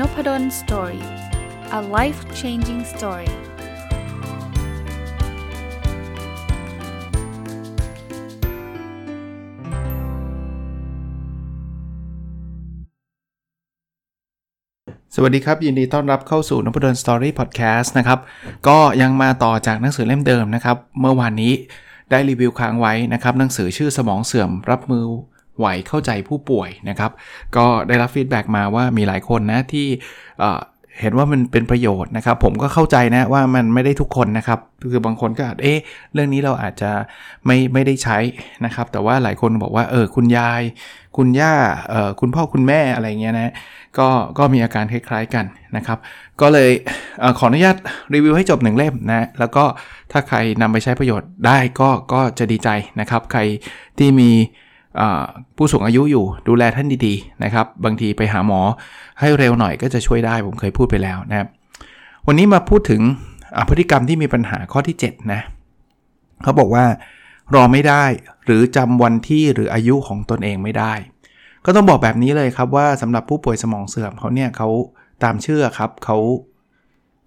Nopadol Story a life changing story สวัสดีครับ ยินดีต้อนรับเข้าสู่นพดล Story Podcast นะครับ ก็ยังมาต่อจากหนังสือเล่มเดิมนะครับ เมื่อวานนี้ได้รีวิวค้างไว้นะครับ หนังสือชื่อสมองเสื่อมรับมือ ไหวเข้าใจผู้ป่วยนะครับ ก็ได้รับ feedback มาว่ามีหลายคนนะที่เห็นว่ามันเป็นประโยชน์นะครับ ผมก็เข้าใจนะว่ามันไม่ได้ทุกคนนะครับ คือบางคนก็อาจเอ๊ะเรื่องนี้เราอาจจะไม่ไม่ได้ใช้นะครับ แต่ว่าหลายคนบอกว่าเออคุณยาย คุณย่าเออคุณพ่อคุณแม่อะไรเงี้ยนะก็ก็มีอาการคล้ายๆกันนะครับ ก็เลยเอขออนุญาตรีวิวให้จบหนึ่งเล่มนะแล้วก็ถ้าใครนำไปใช้ประโยชน์ได้ก็ก็จะดีใจนะครับ ใครที่มี ผู้สูงอายุอยู่ดูแลท่านดีๆนะครับบางทีไปหาหมอให้เร็วหน่อยก็จะช่วยได้ผมเคยพูดไปแล้วนะครับวันนี้มาพูดถึงพฤติกรรมที่มีปัญหาข้อที่ 7 นะเขาบอกว่ารอไม่ได้หรือจำวันที่หรืออายุของตนเองไม่ได้ ก็ต้องบอกแบบนี้เลยครับว่าสำหรับผู้ป่วยสมองเสื่อมเขาเนี่ยเขาตามเชื่อครับเขา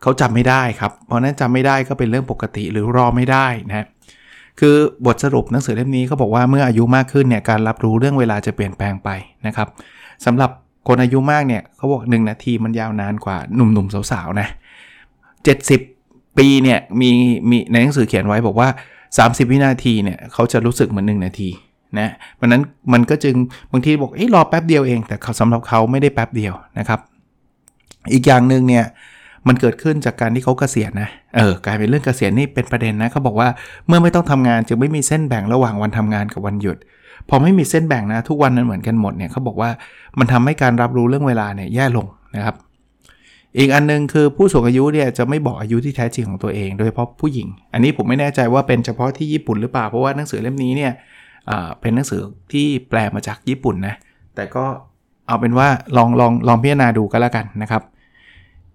เขาจำไม่ได้ครับ เพราะนั้นจำไม่ได้ก็เป็นเรื่องปกติหรือรอไม่ได้นะ คือบทสรุปหนังสือเล่มนี้เขาบอกว่าเมื่ออายุมากขึ้นเนี่ยการรับรู้เรื่องเวลาจะเปลี่ยนแปลงไปนะครับสำหรับคนอายุมากเนี่ยเขาบอก 1 นาทีมันยาวนานกว่าหนุ่มๆสาวๆนะ70 ปีเนี่ยมีมีในหนังสือเขียนไว้บอกว่า 30 วินาทีเนี่ยเขาจะรู้สึกเหมือน 1 นาทีนะเพราะนั้นมันก็จึงบางทีบอกเอ้รอแป๊บเดียวเอง แต่เขาสำหรับเขาไม่ได้แป๊บเดียวนะครับ อีกอย่างหนึ่งเนี่ย มันเกิดขึ้นจากการที่เขาเกษียณนะ เออกลายเป็นเรื่องเกษียณนี่เป็นประเด็นนะเขาบอกว่าเมื่อไม่ต้องทำงานจึงไม่มีเส้นแบ่งระหว่างวันทำงานกับวันหยุด พอไม่มีเส้นแบ่งนะทุกวันนั้นเหมือนกันหมดเนี่ยเขาบอกว่ามันทำให้การรับรู้เรื่องเวลาเนี่ยแย่ลงนะครับ อีกอันนึงคือผู้สูงอายุเนี่ยจะไม่บอกอายุที่แท้จริงของตัวเอง โดยเฉพาะผู้หญิง อันนี้ผมไม่แน่ใจว่าเป็นเฉพาะที่ญี่ปุ่นหรือเปล่าเพราะว่าหนังสือเล่มนี้เนี่ยเป็นหนังสือที่แปลมาจากญี่ปุ่นนะแต่ก็เอาเป็นว่าลองลองลองพิจารณาดูก็แล้วกันนะครับ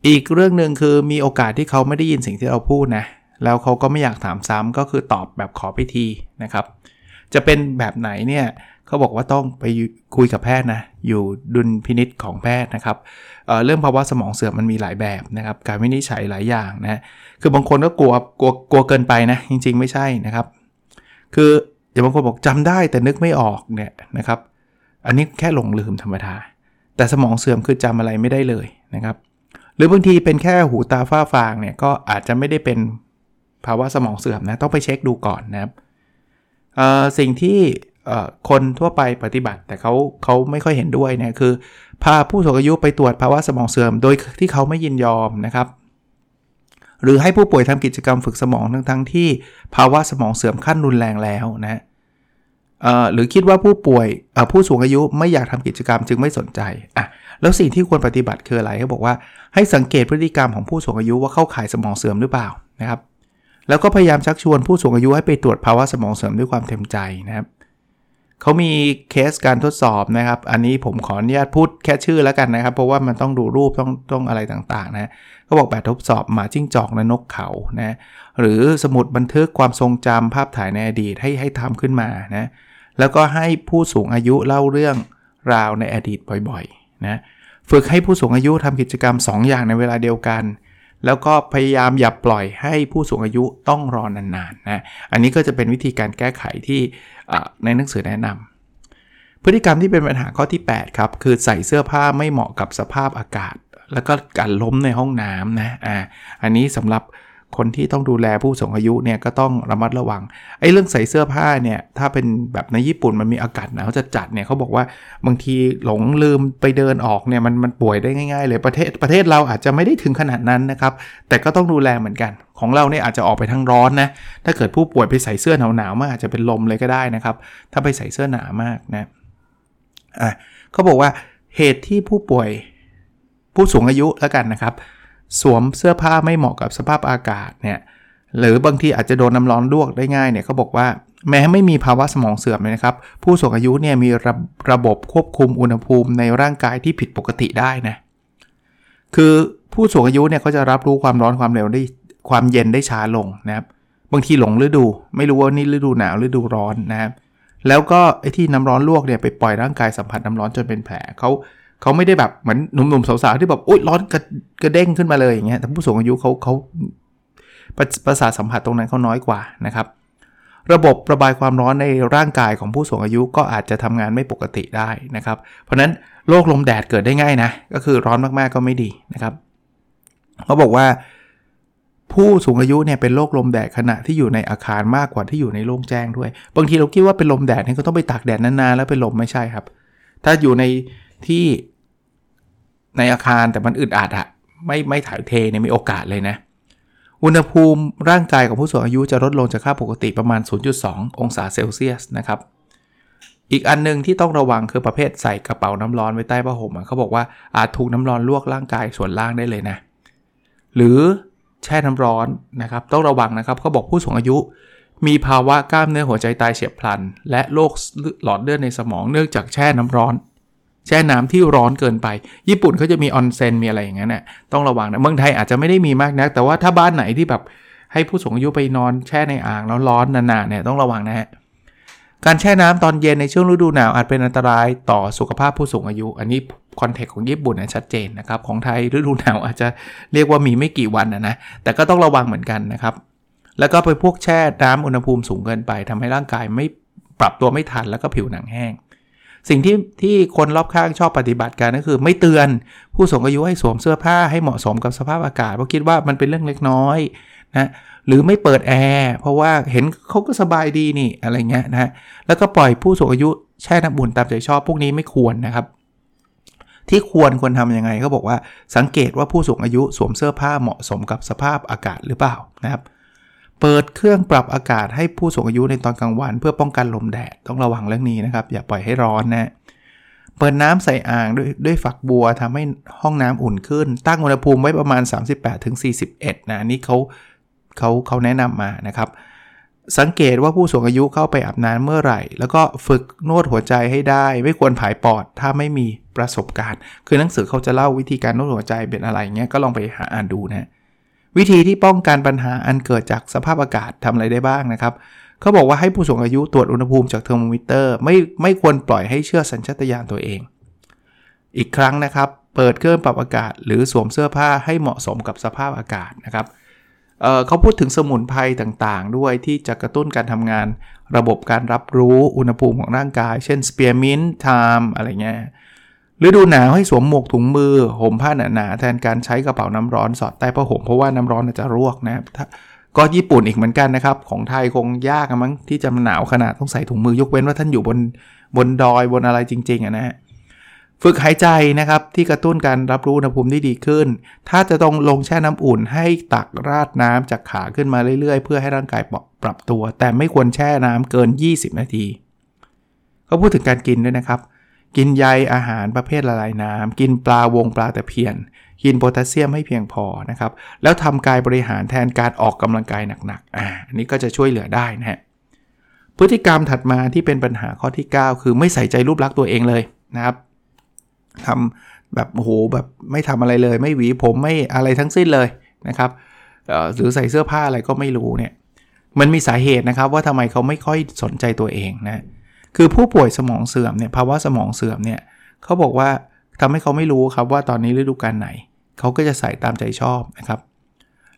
อีกเรื่องหนึ่งคือมีโอกาสที่เขาไม่ได้ยินสิ่งที่เราพูดนะแล้วเขาก็ไม่อยากถามซ้ำก็คือตอบแบบขอพิธีนะครับ จะเป็นแบบไหนเนี่ยเขาบอกว่าต้องไปคุยกับแพทย์นะอยู่ดุลพินิษของแพทย์นะครับเเรื่องภาวะสมองเสื่อมมันมีหลายแบบนะครับ การวินิจฉัยหลายอย่างนะคือบางคนก็กลัวกลัวกลัวเกินไปนะจริง ๆ ไม่ใช่นะครับ คืออย่างบางคนบอกจำได้แต่นึกไม่ออกเนี่ยนะครับ อันนี้แค่หลงลืมธรรมดาแต่สมองเสื่อมคือจำอะไรไม่ได้เลยนะครับ หรือบางทีเป็นแค่หูตาฝ้าฟางเนี่ยก็อาจจะไม่ได้เป็นภาวะสมองเสื่อมนะต้องไปเช็คดูก่อนนะครับสิ่งที่คนทั่วไปปฏิบัติ แต่เขาเขาไม่ค่อยเห็นด้วยเนี่ยคือ พาผู้สูงอายุไปตรวจภาวะสมองเสื่อม โดยที่เขาไม่ยินยอมนะครับ หรือให้ผู้ป่วยทำกิจกรรมฝึกสมองทั้งทั้งที่ภาวะสมองเสื่อมขั้นรุนแรงแล้วนะหรือคิดว่าผู้ป่วยผู้สูงอายุไม่อยากทำกิจกรรมจึงไม่สนใจอะ แล้วสิ่งที่ควรปฏิบัติคืออะไรเขาบอกว่าให้สังเกตพฤติกรรมของผู้สูงอายุว่าเข้าข่ายสมองเสื่อมหรือเปล่านะครับ แล้วก็พยายามชักชวนผู้สูงอายุให้ไปตรวจภาวะสมองเสื่อมด้วยความเต็มใจนะครับเขามีเคสการทดสอบนะครับ อันนี้ผมขออนุญาตพูดแค่ชื่อแล้วกันนะครับ เพราะว่ามันต้องดูรูปต้องต้องอะไรต่างๆนะเขาบอกแบบทดสอบหมาจิ้งจอกและนกเขานะหรือสมุดบันทึกความทรงจำภาพถ่ายในอดีตให้ให้ทำขึ้นมานะแล้วก็ให้ผู้สูงอายุเล่าเรื่องราวในอดีตบ่อยๆนะ ฝึกให้ผู้สูงอายุทำกิจกรรม 2 อย่างในเวลาเดียวกัน แล้วก็พยายามอย่าปล่อยให้ผู้สูงอายุต้องรอนานๆนะอันนี้ก็จะเป็นวิธีการแก้ไขที่ในหนังสือแนะนำพฤติกรรมที่เป็นปัญหาข้อที่ 8 ครับ คือใส่เสื้อผ้าไม่เหมาะกับสภาพอากาศ แล้วก็การล้มในห้องน้ำนะอ่าอันนี้สำหรับ คนที่ต้องดูแลผู้สูงอายุเนี่ยก็ต้องระมัดระวังไอ้เรื่องใส่เสื้อผ้าเนี่ยถ้าเป็นแบบในญี่ปุ่นมันมีอากาศหนาวจัดจัดเนี่ยเขาบอกว่าบางทีหลงลืมไปเดินออกเนี่ยมันมันป่วยได้ง่ายๆเลยประเทศประเทศเราอาจจะไม่ได้ถึงขนาดนั้นนะครับ แต่ก็ต้องดูแลเหมือนกัน ของเราเนี่ยอาจจะออกไปทั้งร้อนนะถ้าเกิดผู้ป่วยไปใส่เสื้อหนาวๆมากอาจจะเป็นลมเลยก็ได้นะครับ ถ้าไปใส่เสื้อหนามากนะอะเขาบอกว่าเหตุที่ผู้ป่วยผู้สูงอายุแล้วกันนะครับ สวมเสื้อผ้าไม่เหมาะกับสภาพอากาศเนี่ยหรือบางทีอาจจะโดนน้าร้อนลวกได้ง่ายเนี่ยเขาบอกว่าแม้ไม่มีภาวะสมองเสื่อมนะครับ ผู้สูงอายุเนี่ยมีระระบบควบคุมอุณหภูมิในร่างกายที่ผิดปกติได้นะคือผู้สูงอายุเนี่ยเขาจะรับรู้ความร้อนความเร็วได้ความเย็นได้ช้าลงนะครับบางทีหลงฤดู ไม่รู้ว่านี่ฤดูหนาวฤดูร้อนนะครับแล้วก็ไอ้ที่น้ำร้อนลวกเนี่ยไปปล่อยร่างกายสัมผัสน้ำร้อนจนเป็นแผลเขา เขาไม่ได้แบบเหมือนหนุ่มๆสาวๆที่แบบอุ้ยร้อนกระกระเด้งขึ้นมาเลยอย่างเงี้ยแต่ผู้สูงอายุเขาเขาประสาทสัมผัสตรงนั้นเขาน้อยกว่านะครับระบบระบายความร้อนในร่างกายของผู้สูงอายุก็อาจจะทำงานไม่ปกติได้นะครับ เพราะฉะนั้นโรคลมแดดเกิดได้ง่ายนะ ก็คือร้อนมากๆก็ไม่ดีนะครับเขาบอกว่า ผู้สูงอายุเนี่ยเป็นโรคลมแดดขณะที่อยู่ในอาคารมากกว่าที่อยู่ในโล่งแจ้งด้วย บางทีเราคิดว่าเป็นลมแดดนี่ก็ต้องไปตากแดดนานๆแล้วเป็นลมไม่ใช่ครับ ถ้าอยู่ใน ที่ในอาคารแต่มันอึดอัดอะไม่ไม่ถ่ายเทเนี่ยมีโอกาสเลยนะ อุณหภูมิร่างกายของผู้สูงอายุจะลดลงจากค่าปกติประมาณ 0.2 องศาเซลเซียสนะครับ อีกอันนึงที่ต้องระวังคือประเภทใส่กระเป๋าน้ำร้อนไว้ใต้ผ้าห่มเขาบอกว่าอาจถูกน้ำร้อนลวกร่างกายส่วนล่างได้เลยนะ หรือแช่น้ำร้อนนะครับ ต้องระวังนะครับเขาบอกผู้สูงอายุ มีภาวะกล้ามเนื้อหัวใจตายเฉียบพลัน และโรคหลอดเลือดในสมองเนื่องจากแช่น้ำร้อน แช่น้ำที่ร้อนเกินไป ญี่ปุ่นเขาจะมีออนเซนมีอะไรอย่างนั้นน่ะต้องระวังนะเมืองไทยอาจจะไม่ได้มีมากนัก แต่ว่าถ้าบ้านไหนที่แบบให้ผู้สูงอายุไปนอนแช่ในอ่างแล้วร้อนนานๆเนี่ยต้องระวังนะฮะการแช่น้ำตอนเย็นในช่วงฤดูหนาวอาจเป็นอันตรายต่อสุขภาพผู้สูงอายุ อันนี้คอนเทกต์ของญี่ปุ่นนะชัดเจนนะครับ ของไทยฤดูหนาวอาจจะเรียกว่ามีไม่กี่วันนะนะ แต่ก็ต้องระวังเหมือนกันนะครับ แล้วก็ไปพวกแช่น้ำอุณหภูมิสูงเกินไปทำให้ร่างกายไม่ปรับตัวไม่ทันแล้วก็ผิวหนังแห้ง สิ่งที่ที่คนรอบข้างชอบปฏิบัติกันก็คือ ไม่เตือนผู้สูงอายุให้สวมเสื้อผ้าให้เหมาะสมกับสภาพอากาศเพราะคิดว่ามันเป็นเรื่องเล็กน้อยนะหรือไม่เปิดแอร์เพราะว่าเห็นเขาก็สบายดีนี่อะไรเงี้ยนะแล้วก็ปล่อยผู้สูงอายุแช่น้ำอุ่นตามใจชอบพวกนี้ไม่ควรนะครับ ที่ควรควรทำยังไงเขาบอกว่าสังเกตว่าผู้สูงอายุสวมเสื้อผ้าเหมาะสมกับสภาพอากาศหรือเปล่านะครับ เปิดเครื่องปรับอากาศให้ผู้สูงอายุในตอนกลางวัน เพื่อป้องกันลมแดดต้องระวังเรื่องนี้นะครับ อย่าปล่อยให้ร้อนนะเปิดน้ำใส่อ่างด้วยด้วยฝักบัวทำให้ห้องน้ำอุ่นขึ้น ตั้งอุณหภูมิไว้ประมาณ 38-41 นะนี่เขาเขาเขาแนะนำมานะครับ สังเกตว่าผู้สูงอายุเข้าไปอาบน้ำเมื่อไหร่ แล้วก็ฝึกนวดหัวใจให้ได้ ไม่ควรผายปอดถ้าไม่มีประสบการณ์ คือหนังสือเขาจะเล่าวิธีการนวดหัวใจเป็นอะไรเงี้ยก็ลองไปหาอ่านดูนะ วิธีที่ป้องกันปัญหาอันเกิดจากสภาพอากาศทำอะไรได้บ้างนะครับ เขาบอกว่าให้ผู้สูงอายุตรวจอุณหภูมิจากเทอร์โมมิเตอร์ ไม่ไม่ควรปล่อยให้เชื่อสัญชาตญาณตัวเอง อีกครั้งนะครับ เปิดเครื่องปรับอากาศ หรือสวมเสื้อผ้าให้เหมาะสมกับสภาพอากาศนะครับเขาพูดถึงสมุนไพรต่างๆ ด้วยที่จะกระตุ้นการทำงาน ระบบการรับรู้อุณหภูมิของร่างกาย เช่น spearmint thyme อะไรเงี้ย ฤดูหนาวให้สวมหมวกถุงมือห่มผ้าหนาๆแทนการใช้กระเป๋าน้ำร้อนสอดใต้ผ้าห่มเพราะว่าน้ำร้อนจะลวกนะก็ญี่ปุ่นอีกเหมือนกันนะครับ ของไทยคงยากมั้งที่จะหนาวขนาดต้องใส่ถุงมือยกเว้นว่าท่านอยู่บนบนดอยบนอะไรจริงๆนะฮะฝึกหายใจนะครับที่กระตุ้นการรับรู้อุณหภูมิที่ดีขึ้น ถ้าจะต้องลงแช่น้ำอุ่นให้ตักราดน้ำจากขาขึ้นมาเรื่อยๆ เพื่อให้ร่างกายปรับตัว แต่ไม่ควรแช่น้ำเกิน 20 นาทีเขาพูดถึงการกินด้วยนะครับ กินใยอาหารประเภทละลายน้ำกินปลาวงปลาตะเพียน กินโพแทสเซียมให้เพียงพอนะครับ แล้วทำกายบริหารแทนการออกกำลังกายหนักๆอ่าอันนี้ก็จะช่วยเหลือได้นะฮะพฤติกรรมถัดมาที่เป็นปัญหาข้อที่ 9 คือไม่ใส่ใจรูปลักษณ์ตัวเองเลยนะครับทำแบบโอ้โหแบบไม่ทำอะไรเลย ไม่หวีผมไม่อะไรทั้งสิ้นเลยนะครับหรือใส่เสื้อผ้าอะไรก็ไม่รู้เนี่ยมันมีสาเหตุนะครับว่าทำไมเขาไม่ค่อยสนใจตัวเองนะ คือผู้ป่วยสมองเสื่อมเนี่ยภาวะสมองเสื่อมเนี่ยเขาบอกว่าทำให้เขาไม่รู้ครับว่าตอนนี้ฤดูกาลไหน เขาก็จะใส่ตามใจชอบนะครับ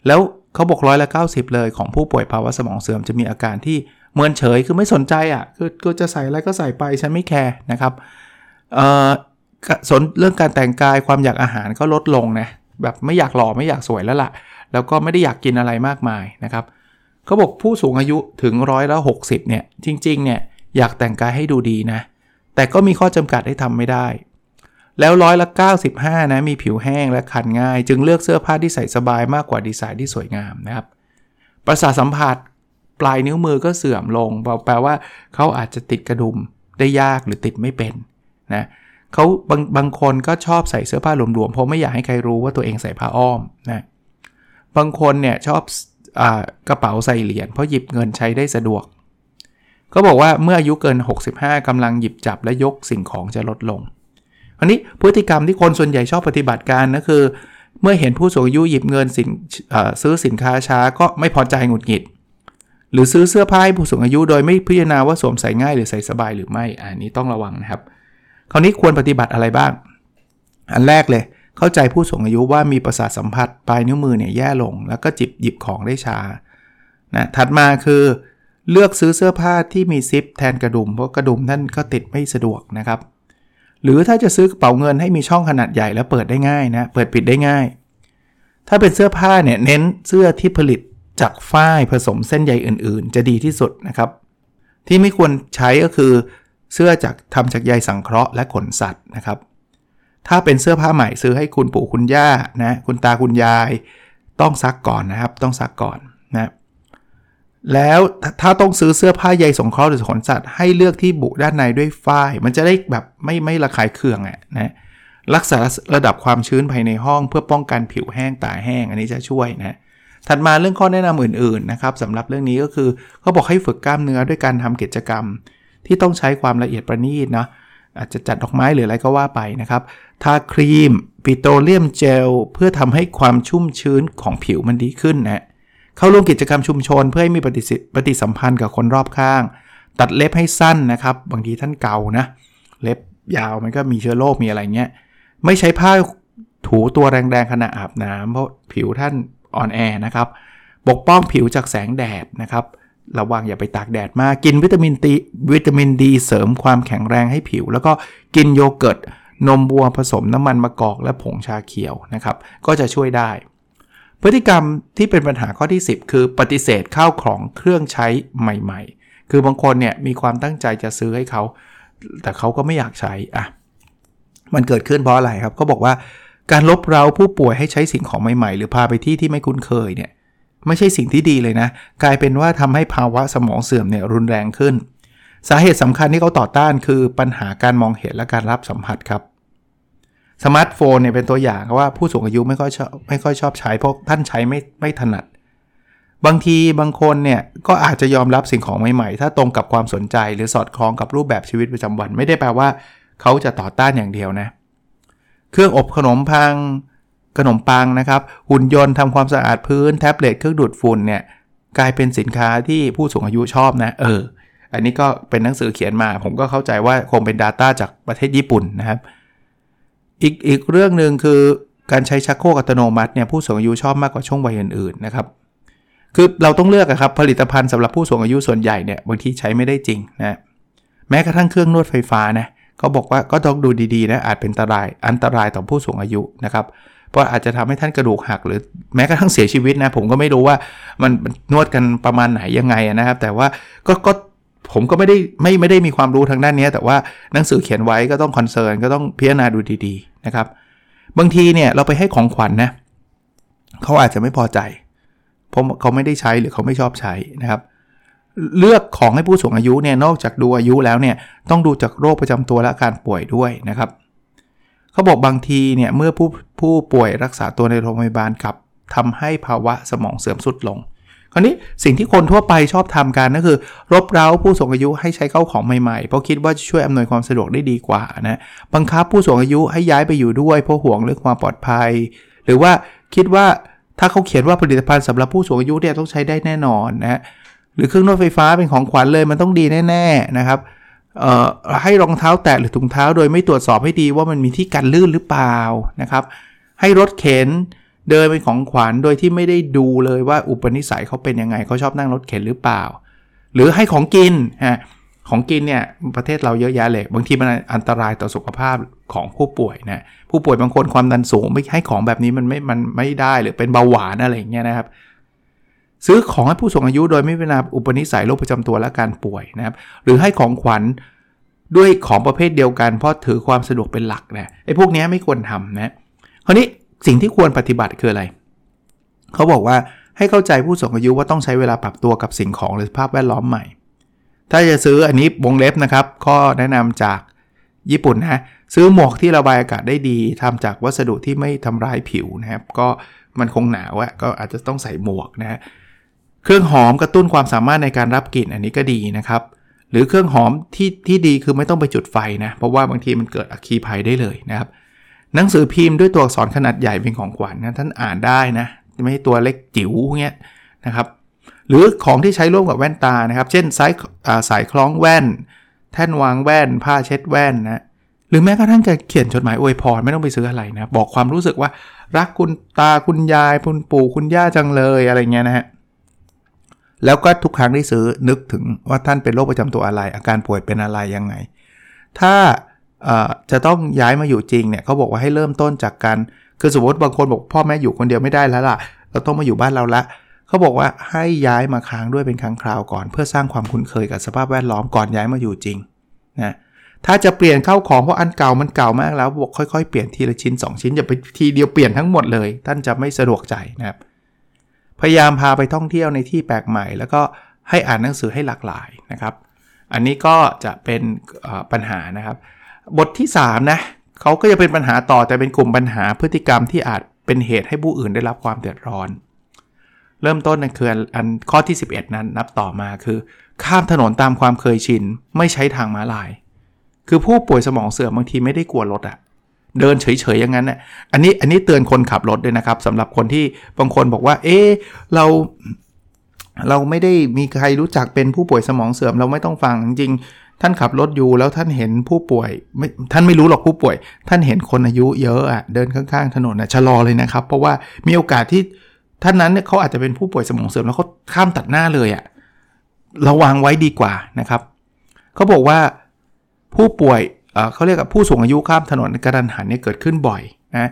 แล้วเขาบอกร้อยละ90 เลยของผู้ป่วยภาวะสมองเสื่อมจะมีอาการที่เมินเฉยคือไม่สนใจอะ่ะคือก็จะใส่อะไรก็ใส่ไปฉันไม่แคร์นะครับเออสนเรื่องการแต่งกายความอยากอาหารก็ลดลงนะแบบไม่อยากหล่อไม่อยากสวยแล้วละ่ะ แล้วก็ไม่ได้อยากกินอะไรมากมายนะครับเขาบอกผู้สูงอายุถึงร้อยละหกเนี่ยจริงๆเนี่ย อยากแต่งกายให้ดูดีนะ แต่ก็มีข้อจำกัดให้ทำไม่ได้ แล้วร้อยละ 95 นะ มีผิวแห้งและคันง่าย จึงเลือกเสื้อผ้าที่ใส่สบายมากกว่าดีไซน์ที่สวยงามนะครับ ประสาทสัมผัสปลายนิ้วมือก็เสื่อมลง แปลว่าเขาอาจจะติดกระดุมได้ยากหรือติดไม่เป็นนะเขาบางบางคนก็ชอบใส่เสื้อผ้าหลวมๆเพราะไม่อยากให้ใครรู้ว่าตัวเองใส่ผ้าอ้อมนะบางคนเนี่ยชอบอกระเป๋าใส่เหรียญเพราะหยิบเงินใช้ได้สะดวก ก็บอกว่าเมื่ออายุเกิน 65กำลังหยิบจับและยกสิ่งของจะลดลงอันนี้พฤติกรรมที่คนส่วนใหญ่ชอบปฏิบัติการก็คือ เมื่อเห็นผู้สูงอายุหยิบเงินสินซื้อสินค้าช้าก็ไม่พอใจหงุดหงิด หรือซื้อเสื้อผ้าให้ผู้สูงอายุโดยไม่พิจารณาว่าสวมใส่ง่ายหรือใส่สบายหรือไม่อันนี้ต้องระวังนะครับ คราวนี้ควรปฏิบัติอะไรบ้าง อันแรกเลยเข้าใจผู้สูงอายุว่ามีประสาทสัมผัสปลายนิ้วมือเนี่ยแย่ลง แล้วก็จิบหยิบของได้ช้านะถัดมาคือ เลือกซื้อเสื้อผ้าที่มีซิปแทนกระดุมเพราะกระดุมท่นก็ติดไม่สะดวกนะครับ หรือถ้าจะซื้อกระเป๋าเงินให้มีช่องขนาดใหญ่แล้วเปิดได้ง่ายนะ เปิดปิดได้ง่าย ถ้าเป็นเสื้อผ้าเนี่ยเน้นเสื้อที่ผลิตจากฝ้ายผสมเส้นใยอื่น ๆ จะดีที่สุดนะครับ ที่ไม่ควรใช้ก็คือ เสื้อจากทำจากใยสังเคราะห์และขนสัตว์นะครับ ถ้าเป็นเสื้อผ้าใหม่ซื้อให้คุณปู่คุณย่านะคุณตาคุณยาย ต้องซักก่อนนะครับ ต้องซักก่อนนะ แล้วถ้าต้องซื้อเสื้อผ้าใยสงเคราะห์หรือขนสัตว์ให้เลือกที่บุด้านในด้วยฝ้าย มันจะได้แบบไม่ไม่ระคายเคืองอะนะรักษาระดับความชื้นภายในห้อง เพื่อป้องกันผิวแห้งตาแห้ง อันนี้จะช่วยนะถัดมาเรื่องข้อแนะนำอื่นๆนะครับสำหรับเรื่องนี้ก็คือเขาบอกให้ฝึกกล้ามเนื้อด้วยการทำกิจกรรม ที่ต้องใช้ความละเอียดประณีตนะอาจจะจัดดอกไม้หรืออะไรก็ว่าไปนะครับทาครีม ปิโตรเลียมเจล เพื่อทำให้ความชุ่มชื้นของผิวมันดีขึ้นนะ เข้าร่วมกิจกรรมชุมชน เพื่อให้มีปฏิสิปฏิสัมพันธ์กับคนรอบข้าง ตัดเล็บให้สั้นนะครับ บางทีท่านเก่านะ เล็บยาวมันก็มีเชื้อโรคมีอะไรเงี้ย ไม่ใช้ผ้าถูตัวแรงๆขณะอาบน้ำเพราะผิวท่านอ่อนแอนะครับ ปกป้องผิวจากแสงแดดนะครับ ระวังอย่าไปตากแดดมาก กินวิตามินดีวิตามินดีเสริมความแข็งแรงให้ผิว แล้วก็กินโยเกิร์ตนมวัวผสมน้ำมันมะกอกและผงชาเขียวนะครับ ก็จะช่วยได้ พฤติกรรมที่เป็นปัญหาข้อที่ 10 คือปฏิเสธข้าวของเครื่องใช้ใหม่ ๆ คือบางคนเนี่ยมีความตั้งใจจะซื้อให้เขา แต่เขาก็ไม่อยากใช้อะมันเกิดขึ้นเพราะอะไรครับเขาบอกว่าการรบเร้าผู้ป่วยให้ใช้สิ่งของใหม่ๆ หรือพาไปที่ที่ไม่คุ้นเคยเนี่ยไม่ใช่สิ่งที่ดีเลยนะ กลายเป็นว่าทำให้ภาวะสมองเสื่อมเนี่ยรุนแรงขึ้น สาเหตุสำคัญที่เขาต่อต้านคือปัญหาการมองเห็นและการรับสัมผัสครับ สมาร์ทโฟนเนี่ยเป็นตัวอย่างว่าผู้สูงอายุไม่ค่อยชอบไม่ค่อยชอบใช้เพราะท่านใช้ไม่ไม่ถนัด บางทีบางคนเนี่ยก็อาจจะยอมรับสิ่งของใหม่ๆ ถ้าตรงกับความสนใจหรือสอดคล้องกับรูปแบบชีวิตประจำวัน ไม่ได้แปลว่าเขาจะต่อต้านอย่างเดียวนะ เครื่องอบขนมพังขนมปังนะครับ หุ่นยนต์ทำความสะอาดพื้นแท็บเล็ตเครื่องดูดฝุ่นเนี่ยกลายเป็นสินค้าที่ผู้สูงอายุชอบนะ เออ อันนี้ก็เป็นหนังสือเขียนมา ผมก็เข้าใจว่าคงเป็น Data จากประเทศญี่ปุ่นนะครับ อีกอีกเรื่องหนึ่งคือการใช้ชักโครกอัตโนมัติเนี่ยผู้สูงอายุชอบมากกว่าช่วงวัยอื่นๆนะครับคือเราต้องเลือกครับผลิตภัณฑ์สำหรับผู้สูงอายุส่วนใหญ่เนี่ยบางทีใช้ไม่ได้จริงนะแม้กระทั่งเครื่องนวดไฟฟ้านะเขาบอกว่าก็ต้องดูดีๆนะอาจเป็นอันตรายอันตรายต่อผู้สูงอายุนะครับเพราะอาจจะทำให้ท่านกระดูกหักหรือแม้กระทั่งเสียชีวิตนะผมก็ไม่รู้ว่ามันนวดกันประมาณไหนยังไงนะครับแต่ว่าก็ก็ ผมก็ไม่ได้ไม่ไม่ได้มีความรู้ทางด้านนี้ แต่ว่าหนังสือเขียนไว้ก็ต้องคอนเซิร์นก็ต้องพิจารณาดูดีๆนะครับ บางทีเนี่ยเราไปให้ของขวัญนนะเขาอาจจะไม่พอใจ เพราะเขาไม่ได้ใช้หรือเขาไม่ชอบใช้นะครับ เลือกของให้ผู้สูงอายุเนี่ยนอกจากดูอายุแล้วเนี่ยต้องดูจากโรคประจำตัวและการป่วยด้วยนะครับเขาบอกบางทีเนี่ยเมื่อผู้ผู้ป่วยรักษาตัวในโรงพยาบาลกับทำให้ภาวะสมองเสื่อมสุดลง ราวนี้สิ่งที่คนทั่วไปชอบทำกันก็คือ รบเร้าผู้สูงอายุให้ใช้เข้าของใหม่ๆ เพราะคิดว่าจะช่วยอำนวยความสะดวกได้ดีกว่านะบังคับผู้สูงอายุให้ย้ายไปอยู่ด้วยเพราะห่วงเรื่องความปลอดภัย หรือว่าคิดว่าถ้าเขาเขียนว่าผลิตภัณฑ์สำหรับผู้สูงอายุเนี่ยต้องใช้ได้แน่นอนนะหรือเครื่องนวดไฟฟ้าเป็นของขวัญเลยมันต้องดีแน่ ๆนะครับให้รองเท้าแตะหรือถุงเท้า โดยไม่ตรวจสอบให้ดีว่ามันมีที่กันลื่นหรือเปล่านะครับ ให้รถเข็น เดินเป็นของขวัญโดยที่ไม่ได้ดูเลยว่าอุปนิสัยเขาเป็นยังไงเขาชอบนั่งรถเข็นหรือเปล่า หรือให้ของกินฮะของกินเนี่ยประเทศเราเยอะแยะเลย บางทีมันอันตรายต่อสุขภาพของผู้ป่วยนะผู้ป่วยบางคนความดันสูงไม่ให้ของแบบนี้มันไม่มันไม่ได้หรือเป็นเบาหวานอะไรอย่างเงี้ยนะครับ ซื้อของให้ผู้สูงอายุโดยไม่เป็นอุปนิสัยโรคประจำตัวและการป่วยนะครับ หรือให้ของขวัญด้วยของประเภทเดียวกัน เพราะถือความสะดวกเป็นหลักนะไอ้พวกนี้ไม่ควรทำนะคราวนี้ สิ่งที่ควรปฏิบัติคืออะไร เขาบอกว่าให้เข้าใจผู้สูงอายุว่าต้องใช้เวลาปรับตัวกับสิ่งของหรือสภาพแวดล้อมใหม่ ถ้าจะซื้ออันนี้วงเล็บนะครับ ข้อแนะนำจากญี่ปุ่นนะ ซื้อหมวกที่ระบายอากาศได้ดีทำจากวัสดุที่ไม่ทำร้ายผิวนะครับ ก็มันคงหนาวอะก็อาจจะต้องใส่หมวกนะเครื่องหอมกระตุ้นความสามารถในการรับกลิ่นอันนี้ก็ดีนะครับ หรือเครื่องหอมที่ที่ดีคือไม่ต้องไปจุดไฟนะ เพราะว่าบางทีมันเกิดอัคคีภัยได้เลยนะครับ หนังสือพิมพ์ด้วยตัวอักษรขนาดใหญ่เป็นของขวัญนะท่านอ่านได้นะไม่ใช่ตัวเล็กจิ๋วเงี้ยนะครับหรือของที่ใช้ร่วมกับแว่นตานะครับ เช่นสายสายคล้องแว่น แท่นวางแว่น ผ้าเช็ดแว่นนะหรือแม้กระทั่งจะเขียนจดหมายอวยพรไม่ต้องไปซื้ออะไรนะบอกความรู้สึกว่ารักคุณตาคุณยายคุณปู่คุณย่าจังเลยอะไรเงี้ยนะฮะแล้วก็ทุกครั้งที่ซื้อนึกถึงว่าท่านเป็นโรคประจำตัวอะไร อาการป่วยเป็นอะไรยังไง ถ้า จะต้องย้ายมาอยู่จริงเนี่ยเขาบอกว่าให้เริ่มต้นจากการคือสมมติบางคนบอกพ่อแม่อยู่คนเดียวไม่ได้แล้วล่ะ เราต้องมาอยู่บ้านเราละเขาบอกว่าให้ย้ายมาค้างด้วยเป็นครั้งคราวก่อน เพื่อสร้างความคุ้นเคยกับสภาพแวดล้อมก่อนย้ายมาอยู่จริงนะถ้าจะเปลี่ยนเข้าของเพราะอันเก่ามันเก่ามากแล้วบอกค่อยๆเปลี่ยนทีละชิ้น 2 ชิ้นอย่าไปทีเดียวเปลี่ยนทั้งหมดเลย ท่านจะไม่สะดวกใจนะครับพยายามพาไปท่องเที่ยวในที่แปลกใหม่ แล้วก็ให้อ่านหนังสือให้หลากหลายนะครับ อันนี้ก็จะเป็นปัญหานะครับ บทที่ 3 นะเขาก็จะเป็นปัญหาต่อแต่เป็นกลุ่มปัญหาพฤติกรรมที่อาจเป็นเหตุให้ผู้อื่นได้รับความเดือดร้อน เริ่มต้นนั่นคืออันข้อที่ 11 นั้นนับต่อมาคือ ข้ามถนนตามความเคยชิน ไม่ใช้ทางม้าลาย คือผู้ป่วยสมองเสื่อมบางทีไม่ได้กลัวรถอะเดินเฉยๆอย่างนั้นน่ะอันนี้อันนี้เตือนคนขับรถด้วยนะครับสำหรับคนที่บางคนบอกว่า เอ๊เราเราไม่ได้มีใครรู้จักเป็นผู้ป่วยสมองเสื่อมเราไม่ต้องฟังจริง ท่านขับรถอยู่แล้วท่านเห็นผู้ป่วยไม่ท่านไม่รู้หรอกผู้ป่วย ท่านเห็นคนอายุเยอะอะเดินข้างๆถนนอะชะลอเลยนะครับ เพราะว่ามีโอกาสที่ท่านนั้นเนี่ยเขาอาจจะเป็นผู้ป่วยสมองเสื่อมแล้วเขาข้ามตัดหน้าเลยอะระวังไว้ดีกว่านะครับเขาบอกว่าผู้ป่วยเขาเรียกว่าผู้สูงอายุข้ามถนนกระดันหันเนี่ยเกิดขึ้นบ่อยนะ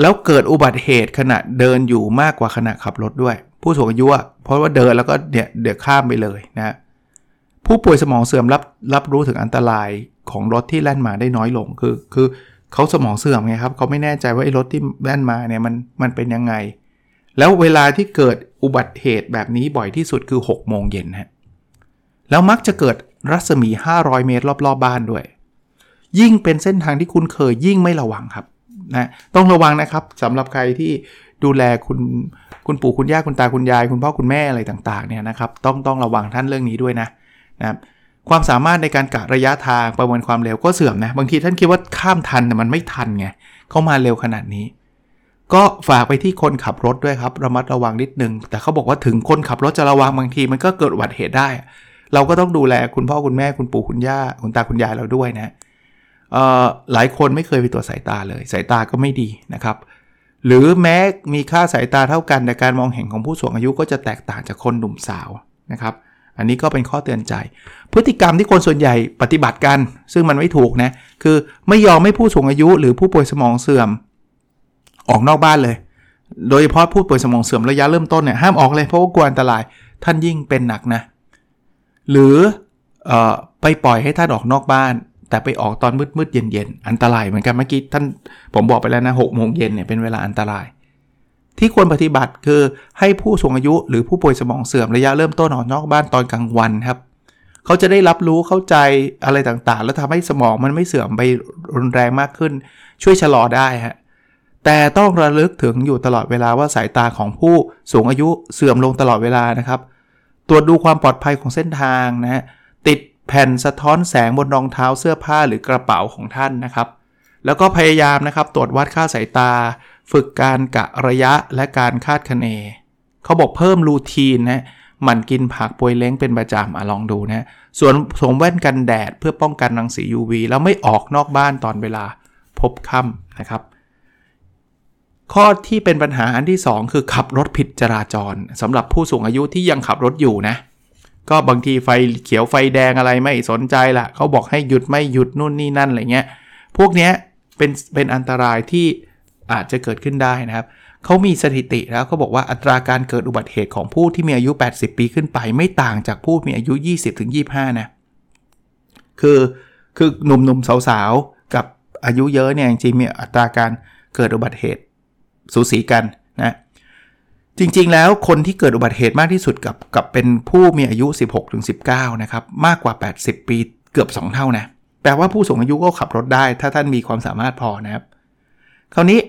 แล้วเกิดอุบัติเหตุขณะเดินอยู่มากกว่าขณะขับรถด้วย ผู้สูงอายุเพราะว่าเดินแล้วก็เนี่ยเดี๋ยวข้ามไปเลยนะ ผู้ป่วยสมองเสื่อมรับรับรู้ถึงอันตรายของรถที่แล่นมาได้น้อยลง คือคือเขาสมองเสื่อมไงครับเขาไม่แน่ใจว่าไอ้รถที่แล่นมาเนี่ยมันมันเป็นยังไง แล้วเวลาที่เกิดอุบัติเหตุแบบนี้บ่อยที่สุดคือ6โมงเย็นฮะแล้วมักจะเกิดรัศมี 500 เมตรรอบๆบบ้านด้วย ยิ่งเป็นเส้นทางที่คุณเคยยิ่งไม่ระวังครับนะต้องระวังนะครับสำหรับใครที่ดูแลคุณคุณปู่คุณย่าคุณตาคุณยาย คุณพ่อคุณแม่อะไรต่างๆเนี่ยนะครับ ต้องต้องระวังท่านเรื่องนี้ด้วยนะ นะครับความสามารถในการกะระยะทางประเมินความเร็วก็เสื่อมนะบางทีท่านคิดว่าข้ามทันแต่มันไม่ทันไงเขามาเร็วขนาดนี้ ก็ฝากไปที่คนขับรถด้วยครับระมัดระวังนิดนึง แต่เขาบอกว่าถึงคนขับรถจะระวังบางทีมันก็เกิดอุบัติเหตุได้ เราก็ต้องดูแลคุณพ่อคุณแม่คุณปู่คุณย่าคุณตาคุณยายเราด้วยนะหลายคนไม่เคยไปตรวจสายตาเลย สายตาก็ไม่ดีนะครับ หรือแม้มีค่าสายตาเท่ากันแต่การมองเห็นของผู้สูงอายุก็จะแตกต่างจากคนหนุ่มสาวนะครับ อันนี้ก็เป็นข้อเตือนใจ พฤติกรรมที่คนส่วนใหญ่ปฏิบัติกัน ซึ่งมันไม่ถูกนะคือไม่ยอมให้ผู้สูงอายุหรือผู้ป่วยสมองเสื่อม ออกนอกบ้านเลย โดยเฉพาะผู้ป่วยสมองเสื่อมระยะเริ่มต้นเนี่ยห้ามออกเลยเพราะว่ากลัวอันตรายท่านยิ่งเป็นหนักนะ หรืออไปปล่อยให้ท่านออกนอกบ้าน แต่ไปออกตอนมืดมืดเย็นเย็นอันตรายเหมือนกันเมื่อกี้ท่านผมบอกไปแล้วนะหกโมงเย็นเนี่ยเป็นเวลาอันตราย ที่ควรปฏิบัติคือให้ผู้สูงอายุหรือผู้ป่วยสมองเสื่อมระยะเริ่มต้นออกนอกบ้านตอนกลางวันครับเขาจะได้รับรู้เข้าใจอะไรต่างๆ แล้วทำให้สมองมันไม่เสื่อมไปรุนแรงมากขึ้น ช่วยชะลอได้ฮะแต่ต้องระลึกถึงอยู่ตลอดเวลาว่าสายตาของผู้สูงอายุเสื่อมลงตลอดเวลานะครับ ตรวจดูความปลอดภัยของเส้นทางนะฮะติดแผ่นสะท้อนแสงบนรองเท้าเสื้อผ้าหรือ กระเป๋าของท่านนะครับ แล้วก็พยายามนะครับตรวจวัดค่าสายตา ฝึกการกะระยะและการคาดคะเน เขาบอกเพิ่มรูทีนนะมันกินผักปวยเล้งเป็นประจำอะลองดูนะส่วนสวมแว่นกันแดดเพื่อป้องกันรังสี UV แล้วไม่ออกนอกบ้านตอนเวลาพบค่ำนะครับ ข้อที่เป็นปัญหาอันที่ 2 คือขับรถผิดจราจรสำหรับผู้สูงอายุที่ยังขับรถอยู่นะ ก็บางทีไฟเขียวไฟแดงอะไรไม่สนใจละเขาบอกให้หยุดไม่หยุดนู่นนี่นั่นอะไรเงี้ยพวกเนี้ยเป็นเป็นอันตรายที่ อาจจะเกิดขึ้นได้นะครับเขามีสถิติแล้วเขาบอกว่าอัตราการเกิดอุบัติเหตุของผู้ที่มีอายุ 80 ปีขึ้นไป ไม่ต่างจากผู้มีอายุ 20-25 นะ คือคือหนุ่มๆสาวๆ กับอายุเยอะเนี่ยจริงๆมีอัตราการเกิดอุบัติเหตุสูสีกันนะจริงๆ แล้วคนที่เกิดอุบัติเหตุมากที่สุดกับกับเป็นผู้มีอายุ 16-19 นะครับ มากกว่า 80 ปีเกือบ 2 เท่านะแปลว่าผู้สูงอายุก็ขับรถได้ ถ้าท่านมีความสามารถพอนะครับ คราวนี้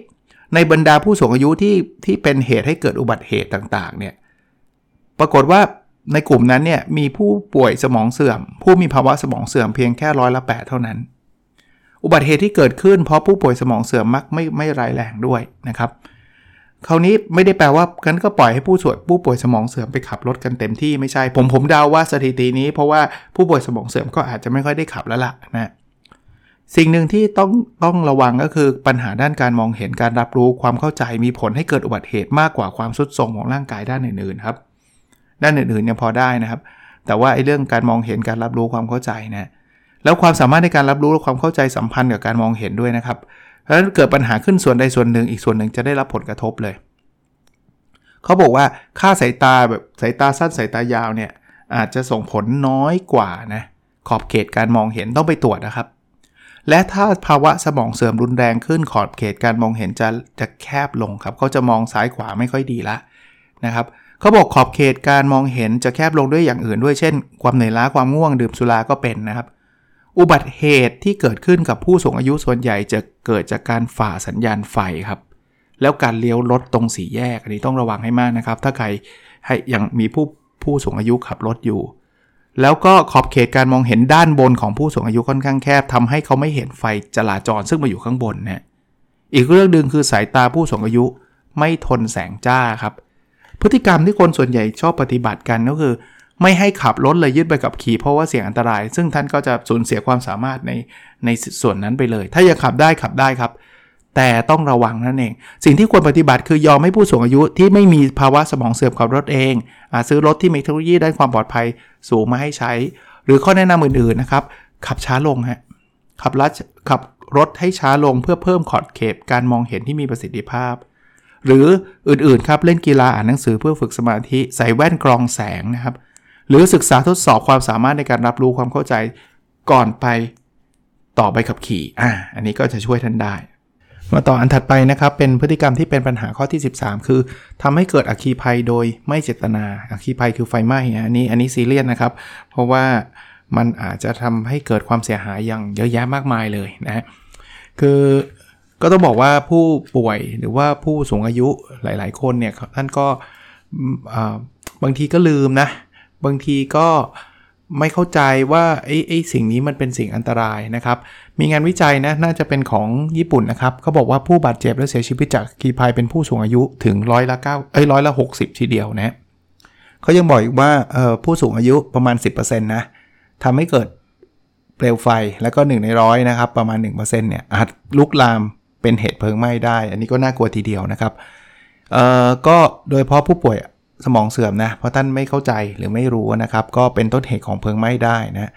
ในบรรดาผู้สูงอายุที่ที่เป็นเหตุให้เกิดอุบัติเหตุต่างๆเนี่ยปรากฏว่าในกลุ่มนั้นเนี่ยมีผู้ป่วยสมองเสื่อม ผู้มีภาวะสมองเสื่อมเพียงแค่ร้อยละแเท่านั้น อุบัติเหตุที่เกิดขึ้น เพราะผู้ป่วยสมองเสื่อมมักไม่ไม่ร้ายแรงด้วยนะครับคราวนี้ไม่ได้แปลว่ากันก็ปล่อยให้ผู้สวดผู้ป่วยสมองเสื่อมไปขับรถกันเต็มที่ไม่ใช่ผมผมเดาว่าสถิตินี้เพราะว่าผู้ป่วยสมองเสื่อมก็อาจจะไม่ค่อยได้ขับแล้วล่ะนะ สิ่งหนึ่งที่ต้องต้องระวังก็คือปัญหาด้านการมองเห็นการรับรู้ความเข้าใจมีผลให้เกิดอุบัติเหตุมากกว่าความทรุดโทรมของร่างกายด้านอื่นๆครับ ด้านอื่นๆยังพอได้นะครับ แต่ว่าไอ้เรื่องการมองเห็นการรับรู้ความเข้าใจนะแล้วความสามารถในการรับรู้และความเข้าใจสัมพันธ์กับการมองเห็นด้วยนะครับเพราะฉะนั้นเกิดปัญหาขึ้นส่วนใดส่วนหนึ่ง อีกส่วนหนึ่งจะได้รับผลกระทบเลยเขาบอกว่าค่าสายตาแบบสายตาสั้นสายตายาวเนี่ยอาจจะส่งผลน้อยกว่านะขอบเขตการมองเห็นต้องไปตรวจนะครับ และถ้าภาวะสมองเสื่อมรุนแรงขึ้นขอบเขตการมองเห็นจะจะแคบลงครับเขาจะมองซ้ายขวาไม่ค่อยดีละนะครับเขาบอกขอบเขตการมองเห็นจะแคบลงด้วยอย่างอื่นด้วยเช่น ความเหนื่อยล้าความง่วงดื่มสุราก็เป็นนะครับ อุบัติเหตุที่เกิดขึ้นกับผู้สูงอายุส่วนใหญ่จะเกิดจากการฝ่าสัญญาณไฟครับ แล้วการเลี้ยวรถตรงสี่แยกอันนี้ต้องระวังให้มากนะครับ ถ้าใครให้ยังมีผู้ผู้สูงอายุขับรถอยู่ แล้วก็ขอบเขตการมองเห็นด้านบนของผู้สูงอายุค่อนข้างแคบทำให้เขาไม่เห็นไฟจราจรซึ่งมาอยู่ข้างบนนะอีกเรื่องหนึ่งคือสายตาผู้สูงอายุไม่ทนแสงจ้าครับ พฤติกรรมที่คนส่วนใหญ่ชอบปฏิบัติกันก็คือ ไม่ให้ขับรถเลยยึดไปกับขี่เพราะว่าเสี่ยงอันตราย ซึ่งท่านก็จะสูญเสียความสามารถในในส่วนนั้นไปเลย ถ้ายังขับได้ขับได้ครับ แต่ต้องระวังนั่นเอง สิ่งที่ควรปฏิบัติคือยอมให้ผู้สูงอายุที่ไม่มีภาวะสมองเสื่อมขับรถเองอาซื้อรถที่มีเทคโนโลยีด้านความปลอดภัยสูงมาให้ใช้ หรือข้อแนะนำอื่นๆนะครับ ขับช้าลงฮะขับรถขับรถให้ช้าลงเพื่อเพิ่มขอบเขตการมองเห็นที่มีประสิทธิภาพ หรืออื่นๆครับเล่นกีฬาอ่านหนังสือเพื่อฝึกสมาธิใส่แว่นกรองแสงนะครับ หรือศึกษาทดสอบความสามารถในการรับรู้ความเข้าใจก่อนไปต่อไปขับขี่อ่าอันนี้ก็จะช่วยท่านได้ มาต่ออันถัดไปนะครับ เป็นพฤติกรรมที่เป็นปัญหาข้อที่ 13 คือทำให้เกิดอัคคีภัยโดยไม่เจตนาอัคคีภัยคือไฟไหม้อันนี้อันนี้ซีเรียสนะครับ เพราะว่ามันอาจจะทำให้เกิดความเสียหายอย่างเยอะแยะมากมายเลยนะฮะคือก็ต้องบอกว่าผู้ป่วยหรือว่าผู้สูงอายุหลาย ๆ คนเนี่ยท่านก็บางทีก็ลืมนะ บางทีก็ ไม่เข้าใจว่าไอ้ไอ้สิ่งนี้มันเป็นสิ่งอันตรายนะครับ มีงานวิจัยนะน่าจะเป็นของญี่ปุ่นนะครับเขาบอกว่าผู้บาดเจ็บและเสียชีวิตจากคีภัยเป็นผู้สูงอายุถึงร้อยละ9เอ้ยร้อยละ60ทีเดียวนะเขายังบอกอีกว่าเออผู้สูงอายุประมาณ 10%นะทำให้เกิดเปลวไฟแล้วก็ 1 ในร้อยนะครับ ประมาณ 1%เนี่ยอาจลุกลามเป็นเหตุเพลิงไหม้ได้ อันนี้ก็น่ากลัวทีเดียวนะครับเอ่อก็โดยเฉพาะผู้ป่วย สมองเสื่อมนะเพราะท่านไม่เข้าใจหรือไม่รู้นะครับ ก็เป็นต้นเหตุของเพลิงไหม้ได้นะ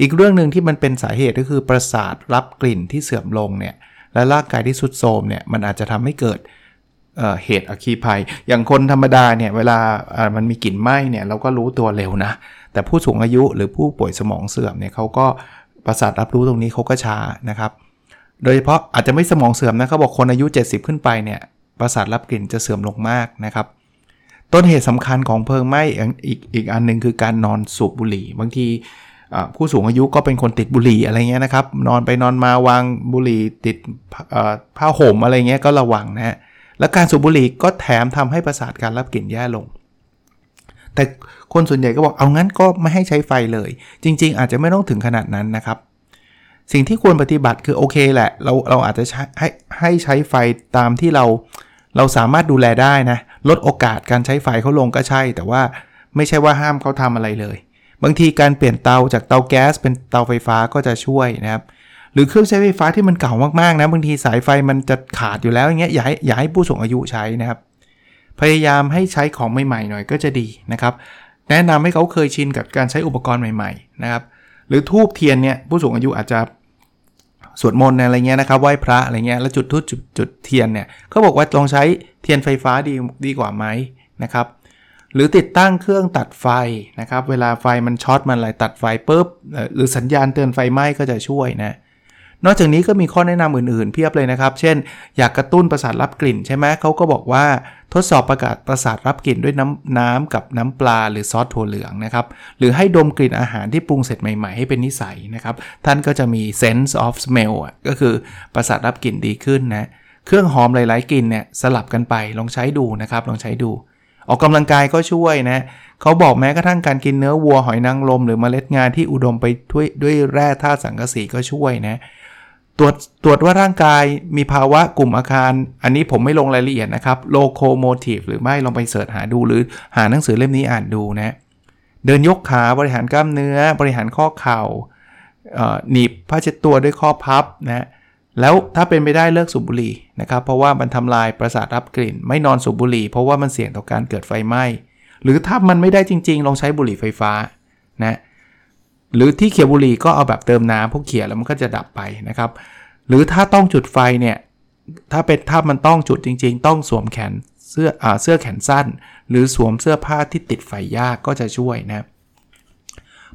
อีกเรื่องหนึ่งที่มันเป็นสาเหตุก็คือประสาทรับกลิ่นที่เสื่อมลงเนี่ยและร่างกายที่สุดโทมเนี่ยมันอาจจะทำให้เกิดเเหตุอัคคีภัย อย่างคนธรรมดาเนี่ยเวลามันมีกลิ่นไหม้เนี่ยเราก็รู้ตัวเร็วนะ แต่ผู้สูงอายุหรือผู้ป่วยสมองเสื่อมเนี่ยเขาก็ประสาทรับรู้ตรงนี้เขาก็ช้านะครับ โดยเฉพาะอาจจะไม่สมองเสื่อมนะเขาบอกคนอายุ 70 ขึ้นไปเนี่ยประสาทรับกลิ่นจะเสื่อมลงมากนะครับ ต้นเหตุสำคัญของเพลิงไหม้อีกอีกอันหนึ่งคือการนอนสูบบุหรี่ บางทีผู้สูงอายุก็เป็นคนติดบุหรี่อะไรเงี้ยนะครับ นอนไปนอนมาวางบุหรี่ติดผ้าห่มอะไรเงี้ยก็ระวังนะฮะและการสูบบุหรี่ก็แถมทำให้ประสาทการรับกลิ่นแย่ลง แต่คนส่วนใหญ่ก็บอกเอางั้นก็ไม่ให้ใช้ไฟเลย จริง ๆ อาจจะไม่ต้องถึงขนาดนั้นนะครับ สิ่งที่ควรปฏิบัติคือโอเคแหละ เราเราอาจจะให้ให้ใช้ไฟตามที่เราเราสามารถดูแลได้นะ ลดโอกาสการใช้ไฟเขาลงก็ใช่ แต่ว่าไม่ใช่ว่าห้ามเขาทำอะไรเลย บางทีการเปลี่ยนเตาจากเตาแก๊สเป็นเตาไฟฟ้าก็จะช่วยนะครับหรือเครื่องใช้ไฟฟ้าที่มันเก่ามากๆนะบางทีสายไฟมันจะขาดอยู่แล้วอย่างเงี้ยอย่าให้อย่าให้ผู้สูงอายุใช้นะครับ พยายามให้ใช้ของใหม่ๆหน่อยก็จะดีนะครับ แนะนำให้เขาเคยชินกับการใช้อุปกรณ์ใหม่ๆนะครับ หรือธูปเทียนเนี่ยผู้สูงอายุอาจจะสวดมนต์อะไรเงี้ยนะครับไหว้พระอะไรเงี้ยแล้วจุดธูปจุดจุดเทียนเนี่ยเขาบอกว่าลองใช้ เทียนไฟฟ้าดีดีกว่าไหมนะครับหรือติดตั้งเครื่องตัดไฟนะครับ เวลาไฟมันช็อตมันอะไรตัดไฟปุ๊บหรือสัญญาณเตือนไฟไหม้ก็จะช่วยนะ นอกจากนี้ก็มีข้อแนะนำอื่นๆ เพียบเลยนะครับ เช่น อยากกระตุ้นประสาทรับกลิ่นใช่ไหมเขาก็บอกว่าทดสอบประกาศประสาทรับกลิ่นด้วยน้ำน้ำกับน้ำปลาหรือซอสถั่วเหลืองนะครับ หรือให้ดมกลิ่นอาหารที่ปรุงเสร็จใหม่ๆ ให้เป็นนิสัยนะครับ ท่านก็จะมี sense of smell ก็คือประสาทรับกลิ่นดีขึ้นนะเเครื่องหอมหลาย ๆกลิ่นเนี่ยสลับกันไปลองใช้ดูนะครับลองใช้ดู ออกกำลังกายก็ช่วยนะเขาบอกแม้กระทั่งการกินเนื้อวัวหอยนางรมหรือเมล็ดงาที่อุดมไปด้วยด้วยแร่ธาตุสังกะสีก็ช่วยนะตรวจตรวจว่าร่างกายมีภาวะกลุ่มอาคาร อันนี้ผมไม่ลงรายละเอียดนะครับโลโคโมทีฟหรือไม่ลองไปเสิร์ชหาดูหรือหาหนังสือเล่มนี้อ่านดูนะเดินยกขาบริหารกล้ามเนื้อ บริหารข้อเข่าหนีบผ้าเช็ดตัวด้วยข้อพับนะ แล้วถ้าเป็นไปได้เลิกสูบบุหรี่นะครับ เพราะว่ามันทำลายประสาทรับกลิ่น ไม่นอนสูบบุหรี่ เพราะว่ามันเสี่ยงต่อการเกิดไฟไหม้ หรือถ้ามันไม่ได้จริงๆ ลองใช้บุหรี่ไฟฟ้านะหรือที่เขี่ยบุหรี่ก็เอาแบบเติมน้ำพวกเขี่ยแล้วมันก็จะดับไปนะครับ หรือถ้าต้องจุดไฟเนี่ยถ้าเป็นถ้ามันต้องจุดจริง ๆ ต้องสวมแขนเสื้ออเสื้อแขนสั้น หรือสวมเสื้อผ้าที่ติดไฟยากก็จะช่วยนะ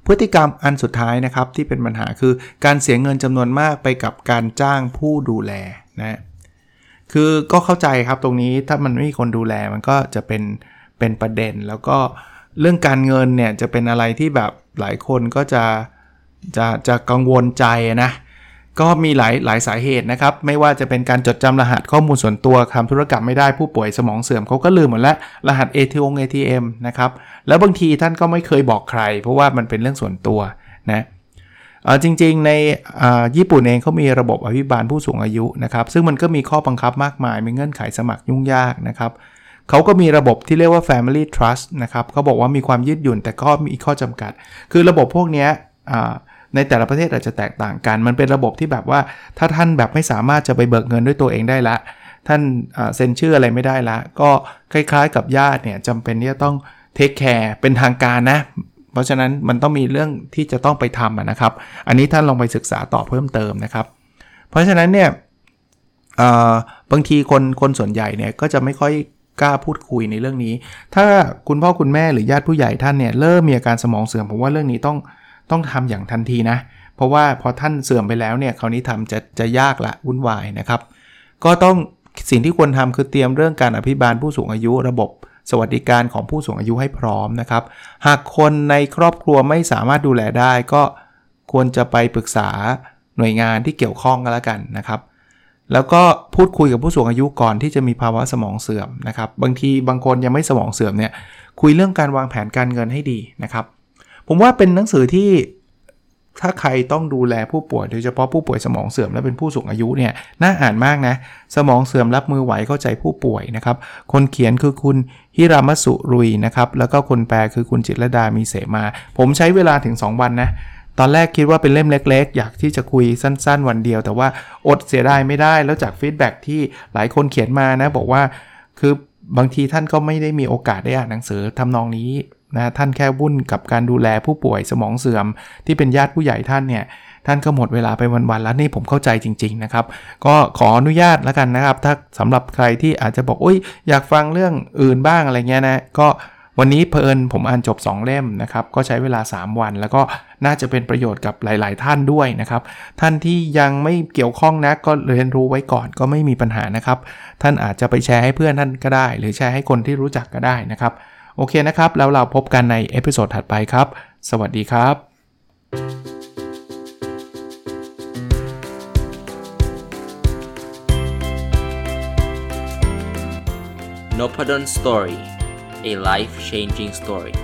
พฤติกรรมอันสุดท้ายนะครับที่เป็นปัญหาคือการเสียเงินจำนวนมากไปกับการจ้างผู้ดูแลนะคือก็เข้าใจครับตรงนี้ถ้ามันไม่มีคนดูแลมันก็จะเป็นเป็นประเด็น แล้วก็เรื่องการเงินเนี่ยจะเป็นอะไรที่แบบหลายคนก็จะจะจะกังวลใจนะ ก็มีหลายหลายสาเหตุนะครับ ไม่ว่าจะเป็นการจดจำรหัสข้อมูลส่วนตัวทำธุรกรรมไม่ได้ผู้ป่วยสมองเสื่อมเขาก็ลืมหมดแล้วรหัส ATM ATM นะครับ แล้วบางทีท่านก็ไม่เคยบอกใคร เพราะว่ามันเป็นเรื่องส่วนตัวนะจริงๆในญี่ปุ่นเองเขามีระบบอภิบาลผู้สูงอายุนะครับ ซึ่งมันก็มีข้อบังคับมากมาย มีเงื่อนไขสมัครยุ่งยากนะครับเขาก็มีระบบที่เรียกว่า Family Trust นะครับเขาบอกว่ามีความยืดหยุ่นแต่ก็มีข้อจำกัด คือระบบพวกนี้ ในแต่ละประเทศอาจจะแตกต่างกัน มันเป็นระบบที่แบบว่าถ้าท่านแบบไม่สามารถจะไปเบิกเงินด้วยตัวเองได้ละ ท่านเซ็นชื่ออะไรไม่ได้ละ ก็คล้ายๆกับญาติเนี่ยจำเป็นที่จะต้องเทคแคร์เป็นทางการนะ เพราะฉะนั้นมันต้องมีเรื่องที่จะต้องไปทำนะครับ อันนี้ท่านลองไปศึกษาต่อเพิ่มเติมนะครับ เพราะฉะนั้นเนี่ยบางทีคนคนส่วนใหญ่เนี่ยก็จะไม่ค่อยกล้าพูดคุยในเรื่องนี้ ถ้าคุณพ่อคุณแม่หรือญาติผู้ใหญ่ท่านเนี่ยเริ่มมีอาการสมองเสื่อมผมว่าเรื่องนี้ต้อง ต้องทำอย่างทันทีนะ เพราะว่าพอท่านเสื่อมไปแล้วเนี่ยคราวนี้ทำจะจะยากละวุ่นวายนะครับ ก็ต้องสิ่งที่ควรทำคือเตรียมเรื่องการอภิบาลผู้สูงอายุระบบสวัสดิการของผู้สูงอายุให้พร้อมนะครับ หากคนในครอบครัวไม่สามารถดูแลได้ก็ควรจะไปปรึกษาหน่วยงานที่เกี่ยวข้องกันแล้วกันนะครับ แล้วก็พูดคุยกับผู้สูงอายุก่อนที่จะมีภาวะสมองเสื่อมนะครับ บางทีบางคนยังไม่สมองเสื่อมเนี่ยคุยเรื่องการวางแผนการเงินให้ดีนะครับ ผมว่าเป็นหนังสือที่ถ้าใครต้องดูแลผู้ป่วยโดยเฉพาะผู้ป่วยสมองเสื่อมและเป็นผู้สูงอายุเนี่ยน่าอ่านมากนะ สมองเสื่อมรับมือไหวเข้าใจผู้ป่วยนะครับ คนเขียนคือคุณฮิรามัสุรุยนะครับ แล้วก็คนแปลคือคุณจิตรดามีเสมา ผมใช้เวลาถึง 2 วันนะตอนแรกคิดว่าเป็นเล่มเล็กๆ อยากที่จะคุยสั้น ๆ วันเดียว แต่ว่าอดเสียดายไม่ได้แล้วจากฟีดแบ็ที่หลายคนเขียนมานะบอกว่าคือบางทีท่านก็ไม่ได้มีโอกาสได้อ่านหนังสือทำนองนี้ นะท่านแค่วุ่นกับการดูแลผู้ป่วยสมองเสื่อม ที่เป็นญาติผู้ใหญ่ท่านเนี่ยท่านก็หมดเวลาไปวันๆแล้วนี่ผมเข้าใจจริง ๆนะครับ ก็ขออนุญาตแล้วกันนะครับ ถ้าสำหรับใครที่อาจจะบอกอุ้ยอยากฟังเรื่องอื่นบ้างอะไรเงี้ยนะก็วันนี้เผอิญผมอ่านจบ 2 เล่มนะครับ ก็ใช้เวลา 3 วัน แล้วก็น่าจะเป็นประโยชน์กับหลาย ๆ ท่านด้วยนะครับ ท่านที่ยังไม่เกี่ยวข้องนะก็เรียนรู้ไว้ก่อนก็ไม่มีปัญหานะครับ ท่านอาจจะไปแชร์ให้เพื่อนท่านก็ได้ หรือแชร์ให้คนที่รู้จักก็ได้นะครับ โอเคนะครับ แล้วเราพบกันใน episode ถัดไปครับ สวัสดีครับ n o p a d o n Story a life changing story